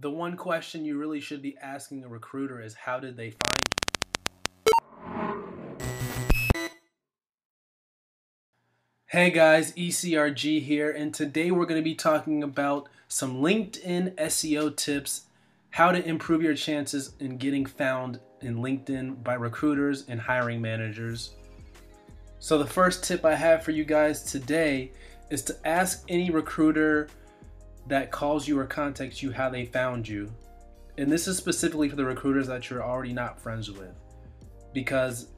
The one question you really should be asking a recruiter is how did they find you? Hey guys, ECRG here, and today we're going to be talking about some LinkedIn SEO tips, how to improve your chances in getting found in LinkedIn by recruiters and hiring managers. So, the first tip I have for you guys today is to ask any recruiter that calls you or contacts you how they found you. And this is specifically for the recruiters that you're already not friends with. Because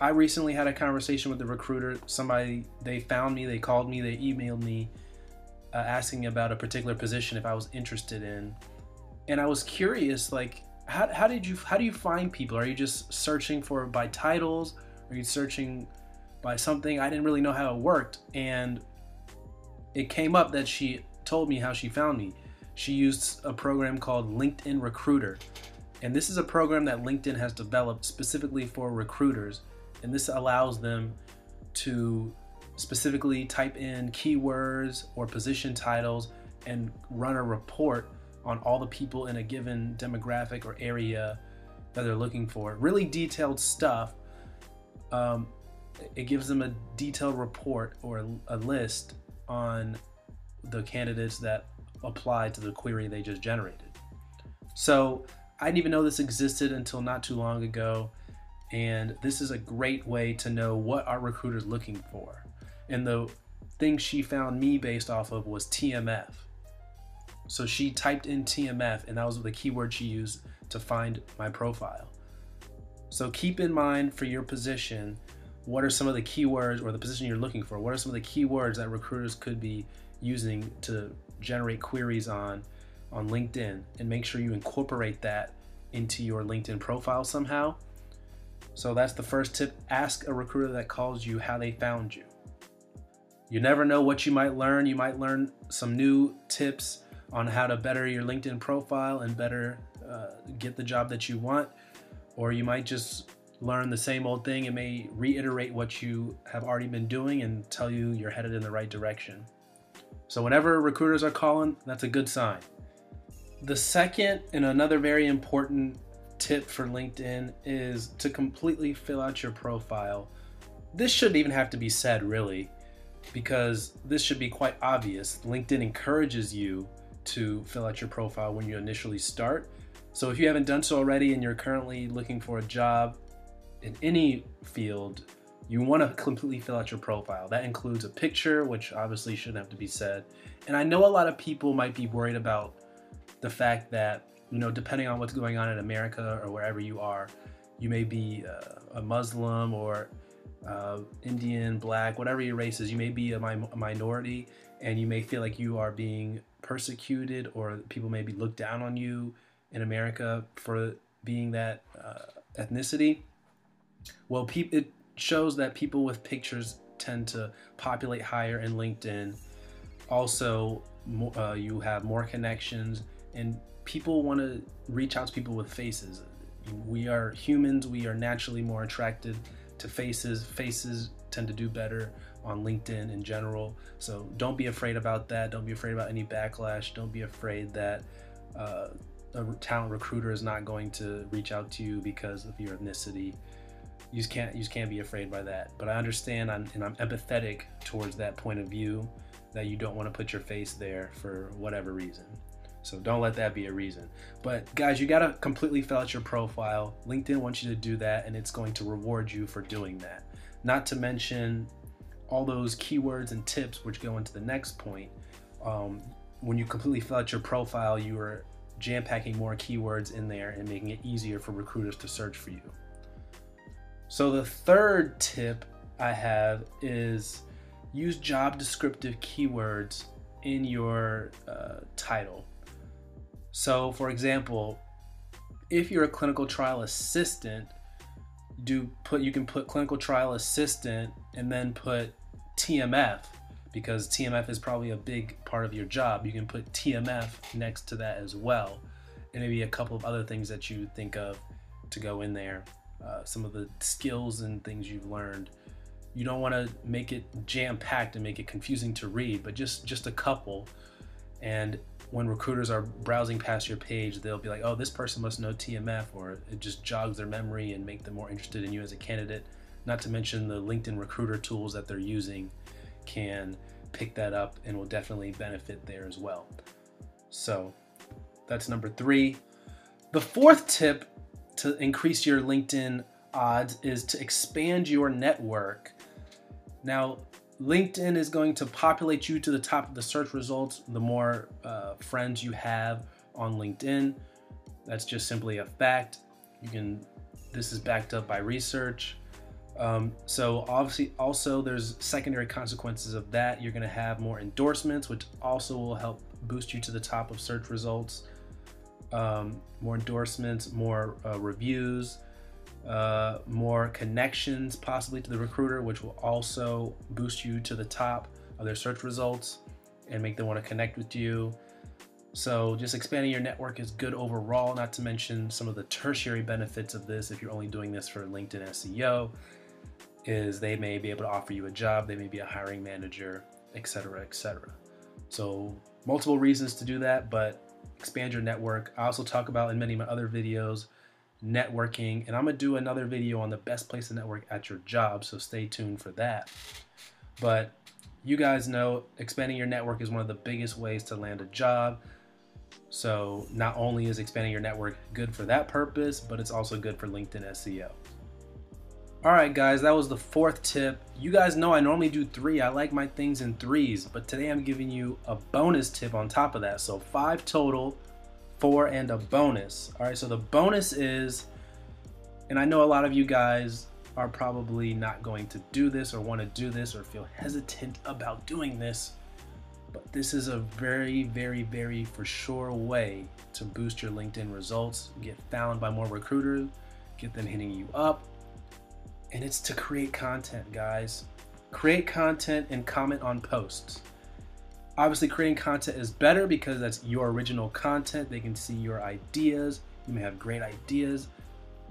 I recently had a conversation with a recruiter. Somebody, they found me, they called me, they emailed me uh, asking about a particular position if I was interested in. And I was curious, like, how, how did you, how do you find people? Are you just searching for by titles? Are you searching by something? I didn't really know how it worked. And it came up that she told me how she found me. She used a program called LinkedIn Recruiter. And this is a program that LinkedIn has developed specifically for recruiters. And this allows them to specifically type in keywords or position titles and run a report on all the people in a given demographic or area that they're looking for. Really detailed stuff. Um, it gives them a detailed report or a list on the candidates that apply to the query they just generated. So I didn't even know this existed until not too long ago. And this is a great way to know what our recruiter's looking for. And the thing she found me based off of was TMF. So she typed in TMF, and that was the keyword she used to find my profile. So keep in mind for your position, what are some of the keywords or the position you're looking for? What are some of the keywords that recruiters could be using to generate queries on on LinkedIn and make sure you incorporate that into your LinkedIn profile somehow. So that's the first tip. Ask a recruiter that calls you how they found you. You never know what you might learn. You might learn some new tips on how to better your LinkedIn profile and better uh, get the job that you want. Or you might just learn the same old thing. It may reiterate what you have already been doing and tell you you're headed in the right direction. So, whenever recruiters are calling, that's a good sign. The second and another very important tip for LinkedIn is to completely fill out your profile. This shouldn't even have to be said, really, because this should be quite obvious. LinkedIn encourages you to fill out your profile when you initially start. So, if you haven't done so already and you're currently looking for a job in any field, you want to completely fill out your profile. That includes a picture, which obviously shouldn't have to be said. And I know a lot of people might be worried about the fact that, you know, depending on what's going on in America or wherever you are, you may be uh, a Muslim or uh, Indian, black, whatever your race is, you may be a, mi- a minority and you may feel like you are being persecuted or people may be looked down on you in America for being that uh, ethnicity. Well, people, it shows that people with pictures tend to populate higher in LinkedIn. Also, uh, you have more connections, and people want to reach out to people with faces. We are humans, we are naturally more attracted to faces. Faces tend to do better on LinkedIn in general. So don't be afraid about that. Don't be afraid about any backlash. Don't be afraid that uh, a talent recruiter is not going to reach out to you because of your ethnicity you can't you can't be afraid by that. But I understand I'm, and I'm empathetic towards that point of view that you don't want to put your face there for whatever reason. So don't let that be a reason. But guys, you got to completely fill out your profile. LinkedIn wants you to do that and it's going to reward you for doing that. Not to mention all those keywords and tips which go into the next point. Um, when you completely fill out your profile, you are jam packing more keywords in there and making it easier for recruiters to search for you. So the third tip I have is use job descriptive keywords in your uh, title. So, for example, if you're a clinical trial assistant, do put you can put clinical trial assistant and then put TMF because TMF is probably a big part of your job. You can put TMF next to that as well, and maybe a couple of other things that you think of to go in there uh, some of the skills and things you've learned. You don't want to make it jam packed and make it confusing to read, but just just a couple. And when recruiters are browsing past your page, they'll be like, "Oh, this person must know TMF," or it just jogs their memory and make them more interested in you as a candidate. Not to mention the LinkedIn recruiter tools that they're using can pick that up and will definitely benefit there as well. So that's number three. The fourth tip to increase your LinkedIn odds is to expand your network. Now, LinkedIn is going to populate you to the top of the search results the more uh, friends you have on LinkedIn. That's just simply a fact. You can. This is backed up by research. Um, so obviously, also there's secondary consequences of that. You're going to have more endorsements, which also will help boost you to the top of search results. Um, more endorsements, more uh, reviews, uh, more connections possibly to the recruiter, which will also boost you to the top of their search results and make them want to connect with you. So, just expanding your network is good overall, not to mention some of the tertiary benefits of this if you're only doing this for LinkedIn SEO is they may be able to offer you a job, they may be a hiring manager, etc., etc. So, multiple reasons to do that, but expand your network. I also talk about in many of my other videos networking, and I'm gonna do another video on the best place to network at your job, so stay tuned for that. But you guys know expanding your network is one of the biggest ways to land a job. So not only is expanding your network good for that purpose, but it's also good for LinkedIn SEO. All right, guys, that was the fourth tip. You guys know I normally do three. I like my things in threes, but today I'm giving you a bonus tip on top of that. So five total four and a bonus. All right, so the bonus is, and I know a lot of you guys are probably not going to do this or want to do this or feel hesitant about doing this, but this is a very, very, very for sure way to boost your LinkedIn results, get found by more recruiters, get them hitting you up, and it's to create content, guys. Create content and comment on posts. Obviously, creating content is better because that's your original content. They can see your ideas. You may have great ideas.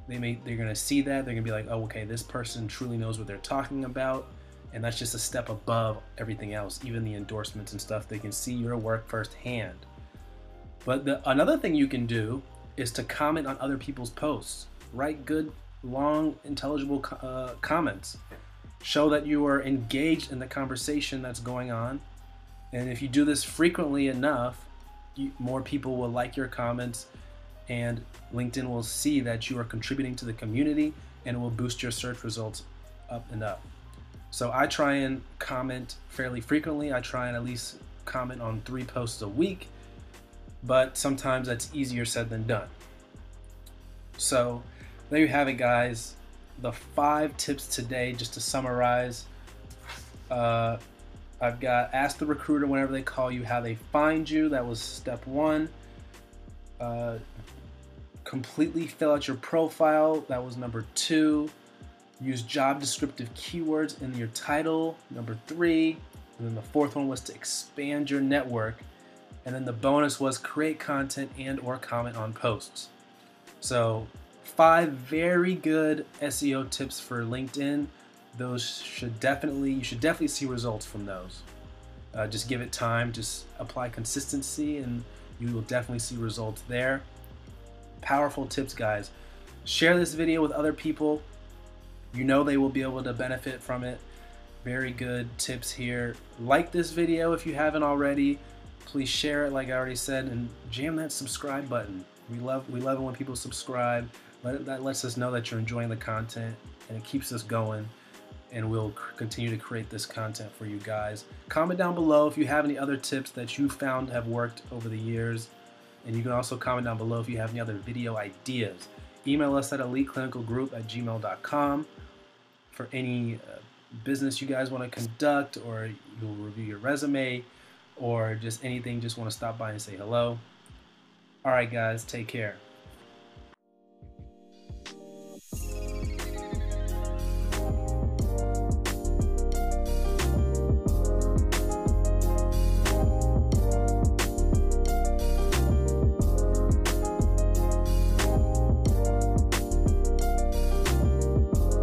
They may they're gonna see that. They're gonna be like, oh, okay, this person truly knows what they're talking about, and that's just a step above everything else. Even the endorsements and stuff, they can see your work firsthand. But the, another thing you can do is to comment on other people's posts. Write good, long, intelligible uh, comments. Show that you are engaged in the conversation that's going on and if you do this frequently enough, you, more people will like your comments, and LinkedIn will see that you are contributing to the community and it will boost your search results up and up. So I try and comment fairly frequently. I try and at least comment on three posts a week, but sometimes that's easier said than done. So there you have it, guys. The five tips today, just to summarize. Uh, I've got ask the recruiter whenever they call you how they find you. That was step one. Uh, completely fill out your profile. That was number two. Use job descriptive keywords in your title. Number three. And then the fourth one was to expand your network. And then the bonus was create content and or comment on posts. So five very good SEO tips for LinkedIn those should definitely you should definitely see results from those. Uh, just give it time, just apply consistency, and you will definitely see results there. Powerful tips, guys. Share this video with other people. You know they will be able to benefit from it. Very good tips here. Like this video if you haven't already. Please share it, like I already said, and jam that subscribe button. We love we love it when people subscribe. That lets us know that you're enjoying the content, and it keeps us going and we'll continue to create this content for you guys. Comment down below if you have any other tips that you found have worked over the years. And you can also comment down below if you have any other video ideas. Email us at eliteclinicalgroup at gmail.com for any uh, business you guys want to conduct or you'll review your resume or just anything, just want to stop by and say hello. All right, guys, take care.